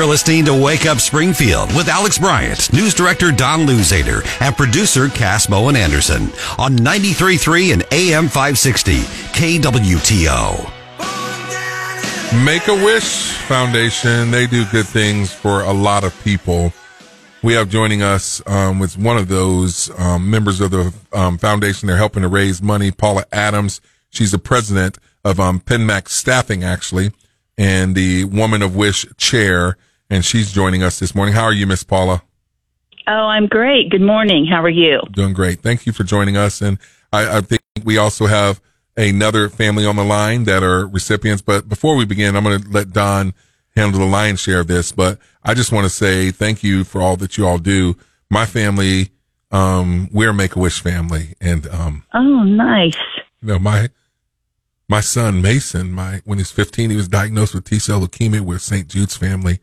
You're listening to Wake Up Springfield with Alex Bryant, news director Don Luzader, and producer Cass Bowen Anderson on 93.3 and AM 560 KWTO. Make a Wish Foundation, they do good things for a lot of people. We have joining us um, with one of those um, members of the um, foundation. They're helping to raise money. Paula Adams. She's the president of um, Penmac Staffing, actually, and the Woman of Wish chair. And she's joining us this morning. How are you, Miss Paula? Oh, I'm great. Good morning. How are you? Doing great. Thank you for joining us. And I, I think we also have another family on the line that are recipients. But before we begin, I'm going to let Don handle the lion's share of this. But I just want to say thank you for all that you all do. My family, um, we're Make a Wish family, and um, oh, nice. You know, my my son Mason, my when he's 15, he was diagnosed with T cell leukemia with St. Jude's family,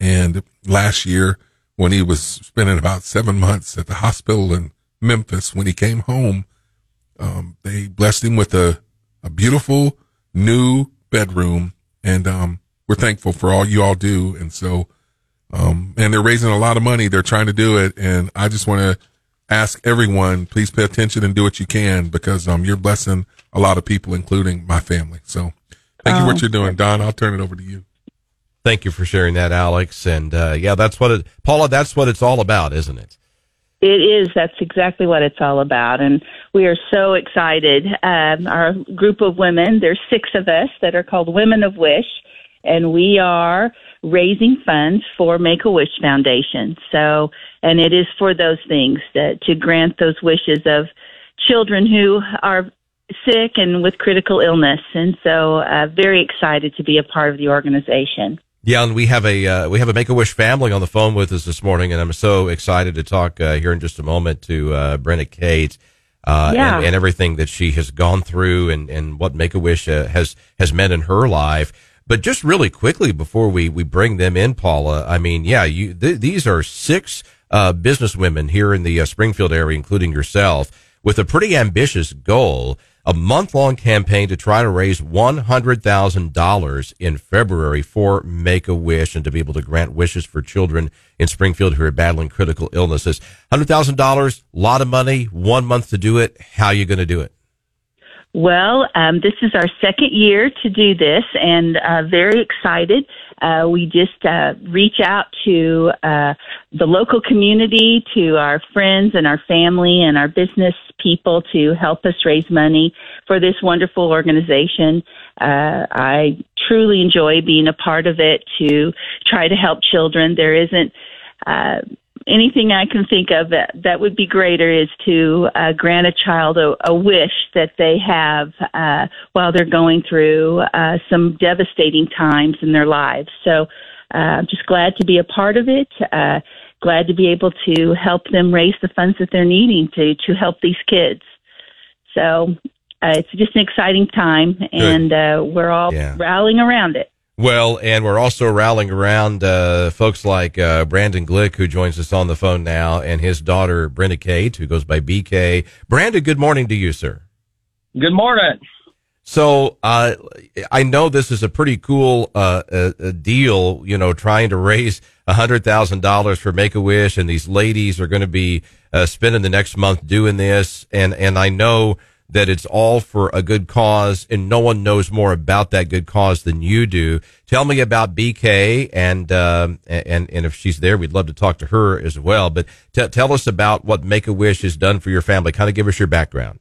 and last year when he was spending about seven months at the hospital in Memphis, when he came home, um, they blessed him with a a beautiful new bedroom, and um, we're thankful for all you all do. And so, um, and they're raising a lot of money. They're trying to do it. And I just want to ask everyone, please pay attention and do what you can because, um, you're blessing a lot of people, including my family. So thank you for what oh. you're doing. Don, I'll turn it over to you. Thank you for sharing that, Alex. And, uh, yeah, that's what it, Paula, that's what it's all about, isn't it? It is. That's exactly what it's all about. And we are so excited. Um, our group of women, there's six of us that are called Women of Wish and we are raising funds for Make a Wish Foundation. So, and it is for those things that to grant those wishes of children who are sick and with critical illness. And so, uh, very excited to be a part of the organization. Yeah, and we have a uh, we have a Make a Wish family on the phone with us this morning, and I'm so excited to talk uh, here in just a moment to uh, Brinna Kate. Uh, yeah. and, and, everything that she has gone through and, and what Make a Wish uh, has has meant in her life. But just really quickly before we, we bring them in, Paula, I mean, yeah, you, th- these are six, uh, businesswomen here in the uh, Springfield area, including yourself, with a pretty ambitious goal, a month long campaign to try to raise $100,000 in February for Make a Wish and to be able to grant wishes for children in Springfield who are battling critical illnesses. $100,000, a lot of money, one month to do it. How are you going to do it? Well, um, this is our second year to do this, and uh, very excited. Uh, we just uh, reach out to uh, the local community, to our friends and our family and our business people to help us raise money for this wonderful organization. Uh, I truly enjoy being a part of it to try to help children. There isn't uh, anything I can think of that, that would be greater is to uh, grant a child a, a wish that they have uh, while they're going through uh, some devastating times in their lives. So uh, I'm just glad to be a part of it. Uh, glad to be able to help them raise the funds that they're needing to to help these kids. So uh, it's just an exciting time, and uh, we're all yeah. rallying around it. Well, and we're also rallying around uh, folks like uh, Brandon Glick, who joins us on the phone now, and his daughter Brinna Kate, who goes by BK. Brandon, good morning to you, sir. Good morning. So uh, I know this is a pretty cool uh, a deal, you know, trying to raise a hundred thousand dollars for Make a Wish, and these ladies are going to be uh, spending the next month doing this, and and I know that it's all for a good cause and no one knows more about that good cause than you do. Tell me about BK and, um, and, and if she's there, we'd love to talk to her as well. But t- tell us about what Make a Wish has done for your family. Kind of give us your background.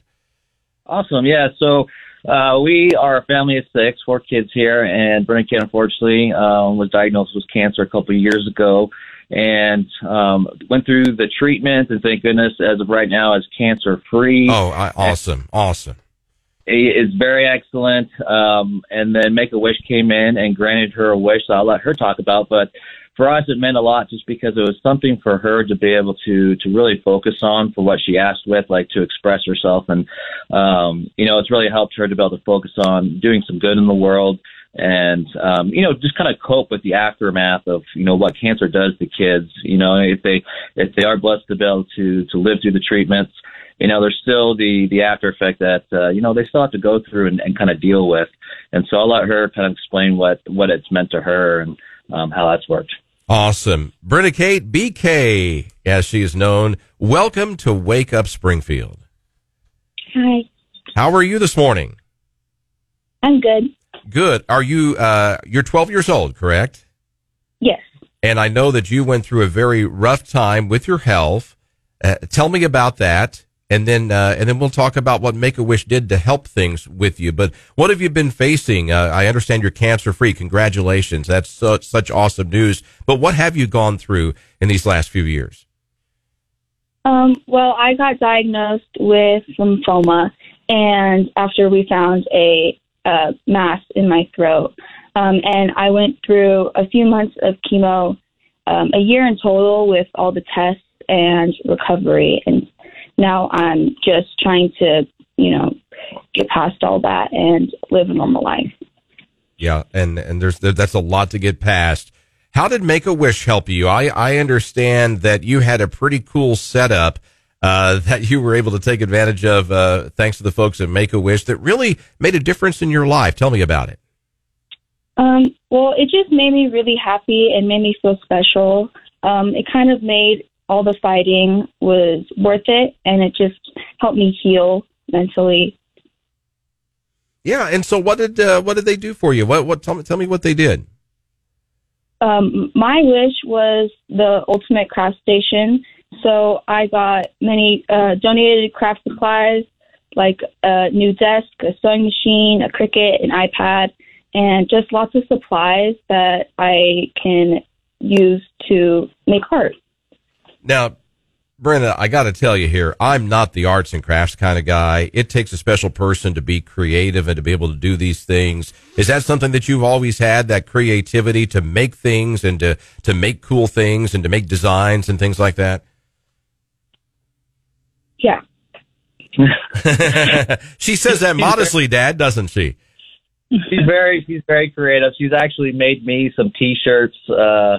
Awesome. Yeah. So, uh, we are a family of six, four kids here, and Brinna Kate, unfortunately, um, was diagnosed with cancer a couple of years ago and um, went through the treatment, and thank goodness, as of right now, is cancer free. Oh, I, awesome, and awesome! It's very excellent. Um, and then Make a Wish came in and granted her a wish, so I'll let her talk about. But for us, it meant a lot just because it was something for her to be able to to really focus on for what she asked with, like to express herself, and um, you know, it's really helped her to be able to focus on doing some good in the world and um, you know just kind of cope with the aftermath of you know what cancer does to kids. You know if they if they are blessed to be able to to live through the treatments, you know there's still the the after effect that uh, you know they still have to go through and, and kind of deal with. And so I'll let her kind of explain what what it's meant to her and um, how that's worked. Awesome. Brinna Kate, BK, as she is known, welcome to Wake Up Springfield. Hi. How are you this morning? I'm good. Good. Are you, uh, you're 12 years old, correct? Yes. And I know that you went through a very rough time with your health. Uh, tell me about that. And then, uh, and then we'll talk about what Make a Wish did to help things with you. But what have you been facing? Uh, I understand you're cancer free. Congratulations. That's such, such awesome news. But what have you gone through in these last few years? Um, well, I got diagnosed with lymphoma, and after we found a, a mass in my throat, um, and I went through a few months of chemo, um, a year in total with all the tests and recovery. And now I'm just trying to, you know, get past all that and live a normal life. Yeah, and and there's that's a lot to get past. How did Make a Wish help you? I I understand that you had a pretty cool setup uh, that you were able to take advantage of uh, thanks to the folks at Make a Wish that really made a difference in your life. Tell me about it. Um, well, it just made me really happy and made me feel special. Um, it kind of made all the fighting was worth it, and it just helped me heal mentally. Yeah, and so what did uh, what did they do for you? What what tell me tell me what they did. Um, my wish was the ultimate craft station, so I got many uh, donated craft supplies like a new desk, a sewing machine, a Cricut, an iPad, and just lots of supplies that I can use to make art. Now, Brinna, I got to tell you here, I'm not the arts and crafts kind of guy. It takes a special person to be creative and to be able to do these things. Is that something that you've always had, that creativity to make things and to, to make cool things and to make designs and things like that? Yeah. she says that modestly, Dad, doesn't she? she's very she's very creative. She's actually made me some T-shirts uh,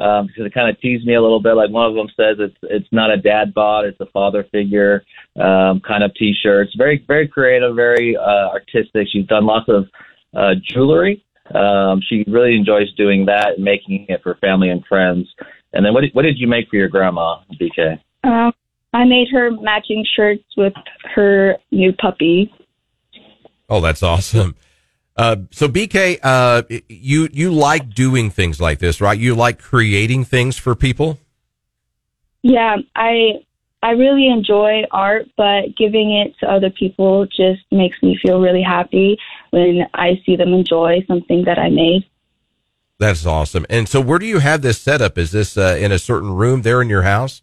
um, because it kind of teased me a little bit. Like one of them says it's it's not a dad bod, it's a father figure um, kind of T-shirts. Very very creative, very uh, artistic. She's done lots of uh, jewelry. Um, she really enjoys doing that and making it for family and friends. And then what did, what did you make for your grandma, BK? Um, I made her matching shirts with her new puppy. Oh, that's awesome. Uh, so BK, uh, you you like doing things like this, right? You like creating things for people. Yeah, I I really enjoy art, but giving it to other people just makes me feel really happy when I see them enjoy something that I made. That's awesome. And so, where do you have this set up? Is this uh, in a certain room there in your house?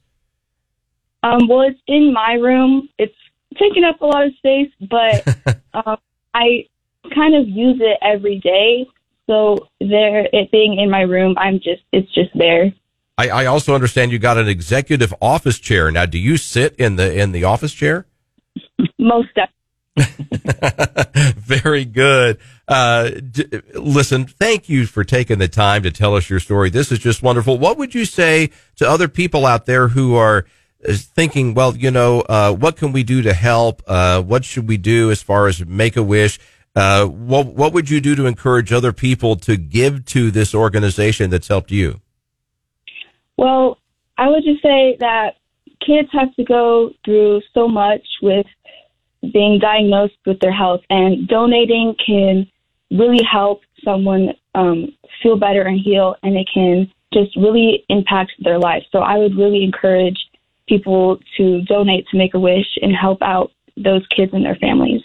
Um, well, it's in my room. It's taking up a lot of space, but um, I kind of use it every day. So there, it being in my room, I'm just, it's just there. I, I also understand you got an executive office chair. Now, do you sit in the, in the office chair? Most definitely. Very good. Uh, d- listen, thank you for taking the time to tell us your story. This is just wonderful. What would you say to other people out there who are thinking, well, you know, uh, what can we do to help? Uh, what should we do as far as make a wish? Uh, what what would you do to encourage other people to give to this organization that's helped you? Well, I would just say that kids have to go through so much with being diagnosed with their health, and donating can really help someone um, feel better and heal, and it can just really impact their life. So I would really encourage people to donate to Make a Wish and help out those kids and their families.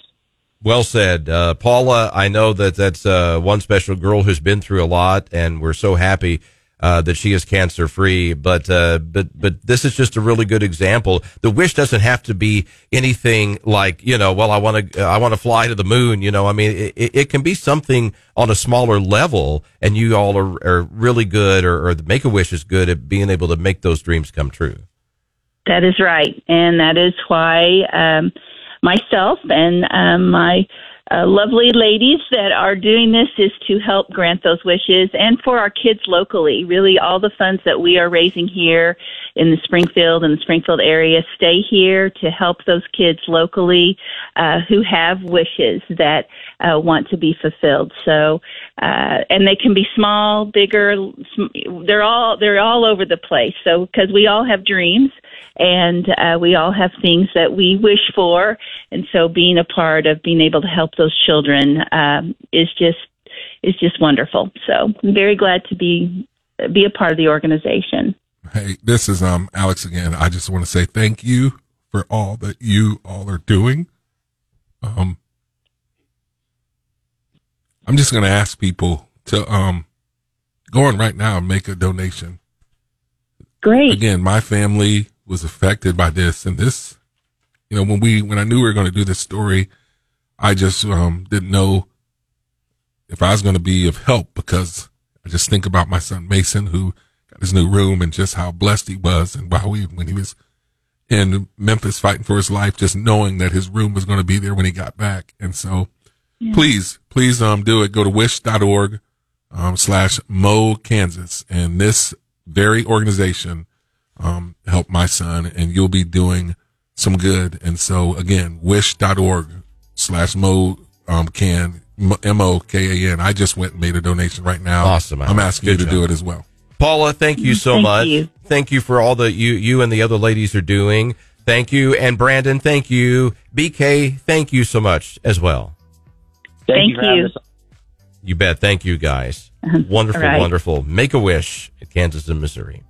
Well said, uh, Paula. I know that that's uh, one special girl who's been through a lot, and we're so happy uh, that she is cancer free. But uh, but but this is just a really good example. The wish doesn't have to be anything like you know. Well, I want to I want to fly to the moon. You know, I mean, it, it can be something on a smaller level, and you all are, are really good, or, or the Make a Wish is good at being able to make those dreams come true. That is right, and that is why. Um, myself and um, my uh, lovely ladies that are doing this is to help grant those wishes and for our kids locally. Really, all the funds that we are raising here in the Springfield and the Springfield area stay here to help those kids locally uh, who have wishes that uh, want to be fulfilled. So, uh, and they can be small, bigger. They're all they're all over the place. So, because we all have dreams and uh, we all have things that we wish for, and so being a part of being able to help those children um, is just is just wonderful. So, I'm very glad to be be a part of the organization. Hey, this is um Alex again. I just want to say thank you for all that you all are doing. Um, I'm just going to ask people to um go on right now and make a donation. Great. Again, my family was affected by this, and this, you know, when we when I knew we were going to do this story, I just um didn't know if I was going to be of help because I just think about my son Mason who got his new room and just how blessed he was, and while we when he was in Memphis fighting for his life, just knowing that his room was going to be there when he got back. And so yeah. please, please, um, do it. Go to wish.org, um, slash Mo, Kansas. And this very organization, um, helped my son and you'll be doing some good. And so again, wish.org slash Mo, um, can, M-O-K-A-N. I just went and made a donation right now. Awesome. I'm asking you to job. do it as well. Paula, thank you so thank much. You. Thank you for all that you, you and the other ladies are doing. Thank you. And Brandon, thank you. BK, thank you so much as well. Thank, thank you. You bet. Thank you guys. Wonderful, right. wonderful. Make a wish at Kansas and Missouri.